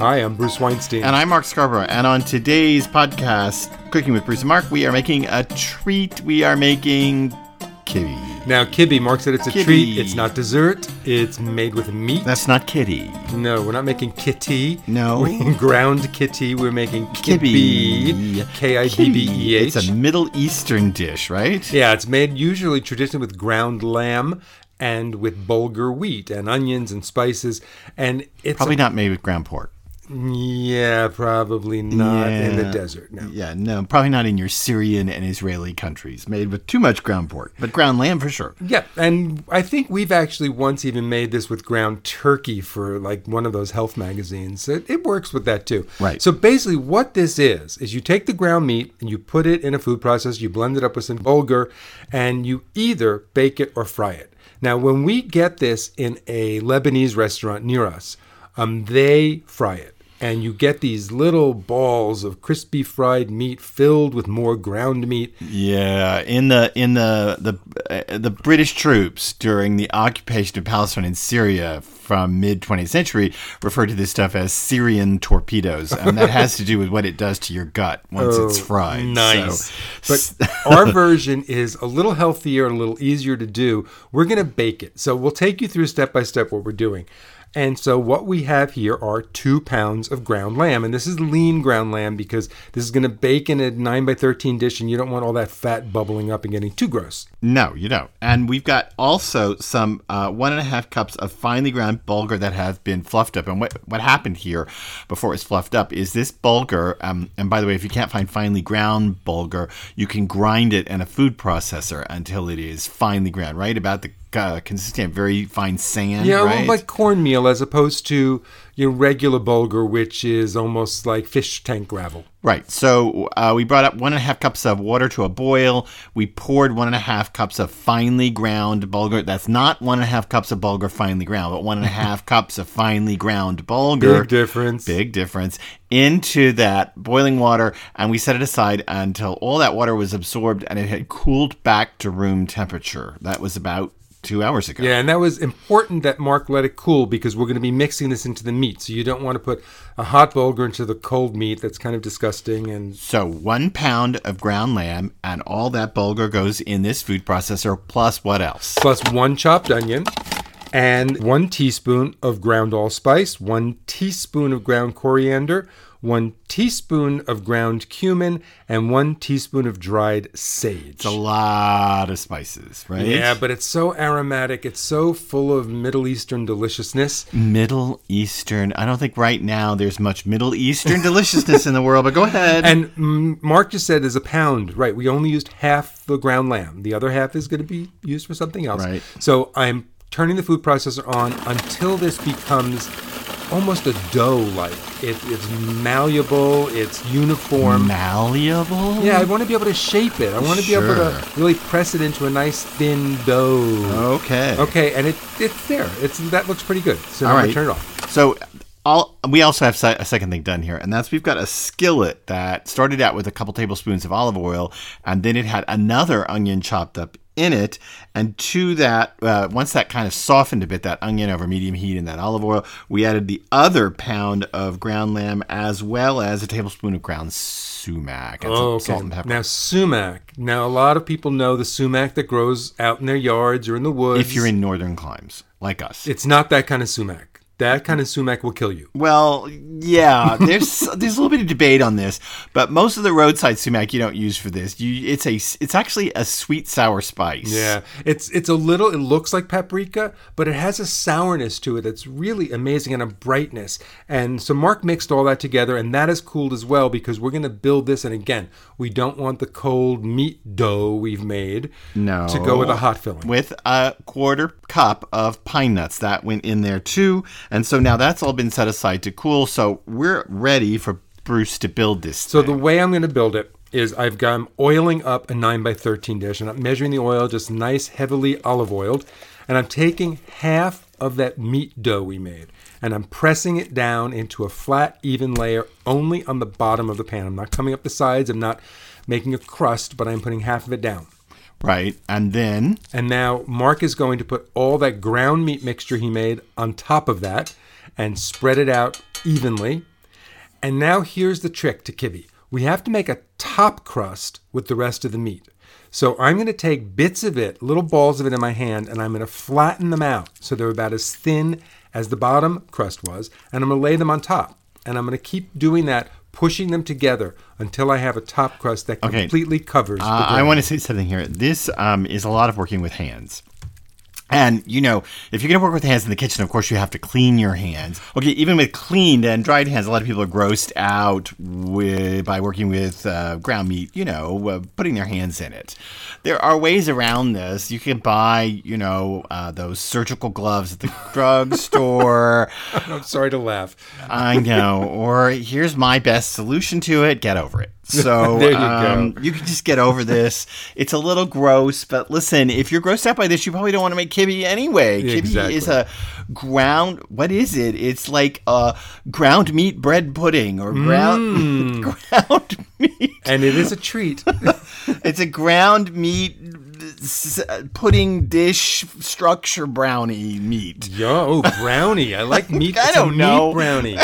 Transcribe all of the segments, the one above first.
Hi, I'm Bruce Weinstein. And I'm Mark Scarborough. And on today's podcast, Cooking with Bruce and Mark, we are making a treat. We are making kitty. now, kibbe, Mark said it's a Kibbe. treat. It's not dessert. It's made with meat. That's not kitty. no, we're not making kitty. No. We're ground kitty. We're making kibbe. K I B B E H. It's a Middle Eastern dish, right? Yeah, it's made usually traditionally with ground lamb and with bulgur wheat and onions and spices. And it's Probably not made with ground pork. Yeah, probably not in the desert. No. Yeah, no, probably not in your Syrian and Israeli countries. Made with too much ground pork, but ground lamb for sure. Yeah, and I think we've actually once even made this with ground turkey for like one of those health magazines. It, it works with that too. Right. So basically, what this is is you take the ground meat and you put it in a food processor, you blend it up with some bulgur, and you either bake it or fry it. Now, when we get this in a Lebanese restaurant near us, um, they fry it. And you get these little balls of crispy fried meat filled with more ground meat. Yeah, in the in the the uh, the British troops during the occupation of Palestine and Syria from mid 20th century referred to this stuff as Syrian torpedoes, and that has to do with what it does to your gut once it's fried. Oh, Nice. So- but our version is a little healthier and a little easier to do. We're going to bake it. So we'll take you through step by step what we're doing. And so what we have here are two pounds of ground lamb. And this is lean ground lamb because this is going to bake in a 9 by 13 dish and you don't want all that fat bubbling up and getting too gross. No, you don't. And we've got also some uh, one and a half cups of finely ground bulgur that have been fluffed up. And what what happened here before it's fluffed up is this bulgur. Um, and by the way, if you can't find finely ground bulgur, you can grind it in a food processor until it is finely ground, right? About the uh, consistency of very fine sand, Yeah, right? well, like cornmeal as opposed to your regular bulgur, which is almost like fish tank gravel. Right. So uh, we brought up one and a half cups of water to a boil. We poured one and a half cups of finely ground bulgur. That's not one and a half cups of bulgur finely ground, but one and a half cups of finely ground bulgur. Big difference. Big difference. Into that boiling water, and we set it aside until all that water was absorbed and it had cooled back to room temperature. That was about two hours ago. Yeah, and that was important that Mark let it cool because we're going to be mixing this into the meat. So you don't want to put a hot bulgur into the cold meat. That's kind of disgusting. And So one pound of ground lamb, and all that bulgur goes in this food processor. Plus what else? plus one chopped onion and one teaspoon of ground allspice, one teaspoon of ground coriander, one teaspoon of ground cumin, and one teaspoon of dried sage. It's a lot of spices, right? Yeah, but it's so aromatic. It's so full of Middle Eastern deliciousness. Middle Eastern. I don't think right now there's much Middle Eastern deliciousness in the world, but go ahead. And Mark just said there's a pound. Right. We only used half the ground lamb. The other half is going to be used for something else. Right. So I'm turning the food processor on until this becomes almost a dough like. It, it's malleable, it's uniform. malleable. yeah, I want to be able to shape it. I want to be able to really press it into a nice thin dough. Okay. Okay, and it it's there. It's that looks pretty good. So All I'm right. turn it off. So all, we also have a second thing done here, and that's we've got a skillet that started out with a couple tablespoons of olive oil, and then it had another onion chopped up in it. And to that, uh, once that kind of softened a bit, that onion over medium heat and that olive oil, we added the other pound of ground lamb as well as a tablespoon of ground sumac and some Okay. salt and pepper. Now sumac. Now a lot of people know the sumac that grows out in their yards or in the woods. if you're in northern climes like us. It's not that kind of sumac. That kind of sumac will kill you. Well, yeah, there's there's a little bit of debate on this, but most of the roadside sumac you don't use for this. You it's a it's actually a sweet sour spice. Yeah, it's it's a little. It looks like paprika, but it has a sourness to it that's really amazing and a brightness. And so Mark mixed all that together, and that is cooled as well because we're going to build this. And again, we don't want the cold meat dough we've made No. to go with a hot filling. With a quarter cup of pine nuts that went in there too, and so now that's all been set aside to cool. So we're ready for Bruce to build this. So thing. the way I'm going to build it is I've got I'm oiling up a 9 by 13 dish and I'm measuring the oil just nice heavily olive oiled and I'm taking half of that meat dough we made and I'm pressing it down into a flat even layer only on the bottom of the pan. I'm not coming up the sides, I'm not making a crust, but I'm putting half of it down. Right, and then And now Mark is going to put all that ground meat mixture he made on top of that and spread it out evenly. And now here's the trick to kibbe. We have to make a top crust with the rest of the meat. So I'm going to take bits of it, little balls of it in my hand, and I'm going to flatten them out so they're about as thin as the bottom crust was, and I'm going to lay them on top. And I'm going to keep doing that, pushing them together until I have a top crust that Okay. completely covers the Uh, I want to say something here. This um, is a lot of working with hands. And, you know, if you're going to work with hands in the kitchen, of course, you have to clean your hands. Okay, even with cleaned and dried hands, a lot of people are grossed out with, by working with uh, ground meat, you know, uh, putting their hands in it. There are ways around this. You can buy, you know, uh, those surgical gloves at the drugstore. I'm sorry to laugh. I know. Or here's my best solution to it get over it. So you um, you can just get over this. It's a little gross, but listen, if you're grossed out by this, you probably don't want to make kibbe anyway. Exactly. is a ground. What is it? It's like a ground meat bread pudding or ground mm. ground meat. And it is a treat. It's a ground meat uh, pudding dish structure brownie meat. Yo, oh, brownie. I like meat. I don't know. Meat brownie.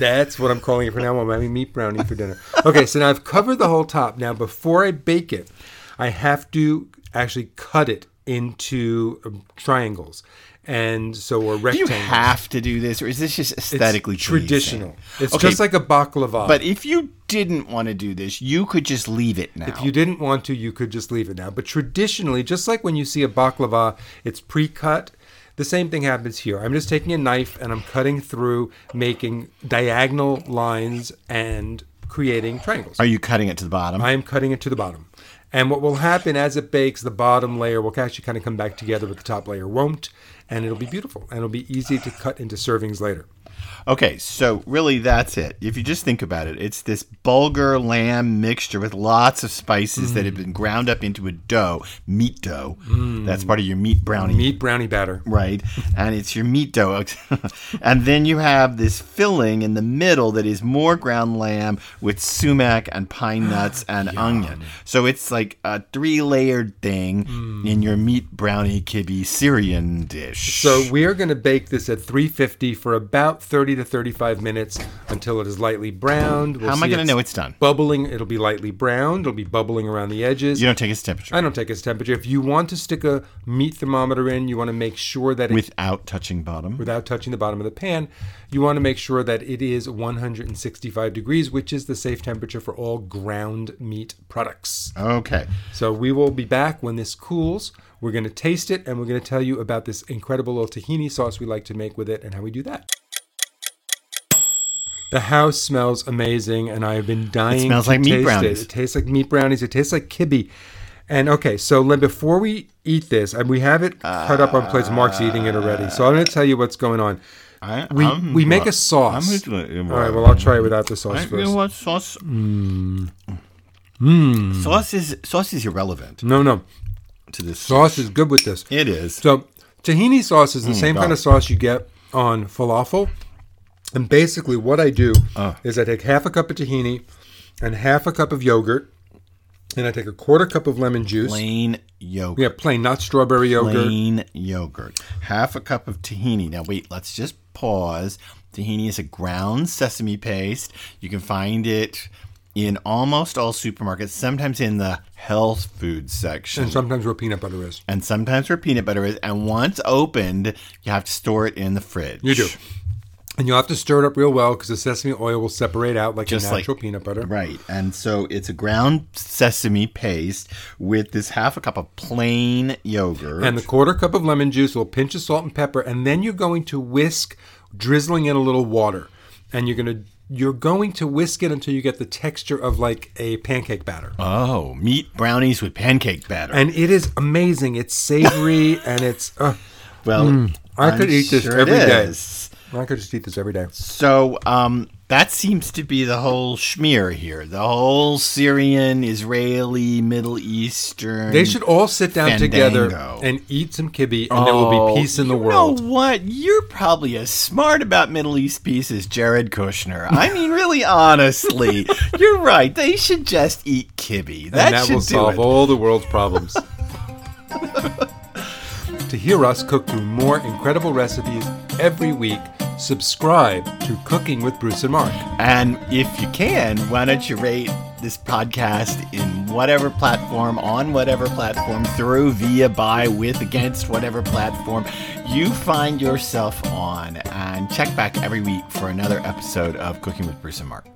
That's what I'm calling it for now. I'm having meat brownie for dinner. Okay, so now I've covered the whole top. Now, before I bake it, I have to actually cut it into um, triangles. And so, or Do you have to do this, or is this just It's aesthetically pleasing? traditional. It's Okay, just like a baklava. But if you didn't want to do this, you could just leave it now. If you didn't want to, you could just leave it now. But traditionally, just like when you see a baklava, it's pre-cut. The same thing happens here. I'm just taking a knife and I'm cutting through, making diagonal lines and creating triangles. Are you cutting it to the bottom? I am cutting it to the bottom. And what will happen as it bakes, the bottom layer will actually kind of come back together, but the top layer won't. And it'll be beautiful. And it'll be easy to cut into servings later. Okay, so really that's it. If you just think about it, it's this bulgur lamb mixture with lots of spices that have mm. been ground up into a dough, meat dough. Mm. That's part of your meat brownie. Meat brownie batter. Right, and it's your meat dough, and then you have this filling in the middle that is more ground lamb with sumac and pine nuts and onion. So it's like a three-layered thing mm. in your meat brownie kibbe Syrian dish. So we are going to bake this at 350 for about 30 to 35 minutes until it is lightly browned. We'll how am I going to know it's done? bubbling? It'll be lightly browned. It'll be bubbling around the edges. You don't take its temperature I don't take its temperature. If you want to stick a meat thermometer in, you want to make sure that it, without touching bottom. without touching the bottom of the pan, you want to make sure that it is 165 degrees, which is the safe temperature for all ground meat products. Okay. So we will be back when this cools. We're going to taste it and we're going to tell you about this incredible little tahini sauce we like to make with it and how we do that. The house smells amazing and I have been dying It smells like meat brownies. It. it tastes like meat brownies. It tastes like kibbe. And okay, so Len, before we eat this, and we have it cut up on plates. Mark's eating it already. So I'm going to tell you what's going on. I, We I'm- we make a sauce. All right, well I'll try it without the sauce I- you first. know what sauce? Mm. Sauce is sauce is irrelevant No, no, to this. sauce is good with this. It is. So tahini sauce is the same kind of sauce you get on falafel. And basically, what I do ah. is I take half a cup of tahini and half a cup of yogurt, and I take a quarter cup of lemon juice. Plain yogurt. Yeah, plain, not strawberry yogurt. Plain yogurt. Half a cup of tahini. Now wait, let's just pause. Tahini is a ground sesame paste. You can find it in almost all supermarkets, sometimes in the health food section. And sometimes where peanut butter is. and sometimes where peanut butter is. And once opened, you have to store it in the fridge. You do. And you'll have to stir it up real well because the sesame oil will separate out like Just a like- natural peanut butter. Right. And so it's a ground sesame paste with this half a cup of plain yogurt. And the quarter cup of lemon juice, a little pinch of salt and pepper, and then you're going to whisk, drizzling in a little water. And you're going to you're going to whisk it until you get the texture of like a pancake batter. oh, meat brownies with pancake batter. And it is amazing. It's savory and it's uh, well, I could I'm eat this sure every day. is. I could just eat this every day. So um, that seems to be the whole schmear here. The whole Syrian, Israeli, Middle Eastern. They should all sit down together and eat some kibbe, and there will be peace in the Oh, you world. know what? You're probably as smart about Middle East peace as Jared Kushner. I mean, really, honestly, you're right. They should just eat kibbe. That, and that will solve it. all the world's problems. to hear us cook through more incredible recipes every week, subscribe to Cooking with Bruce and Mark. And if you can, why don't you rate this podcast in whatever platform, on whatever platform, through, via, by, with, against, whatever platform you find yourself on. And check back every week for another episode of Cooking with Bruce and Mark.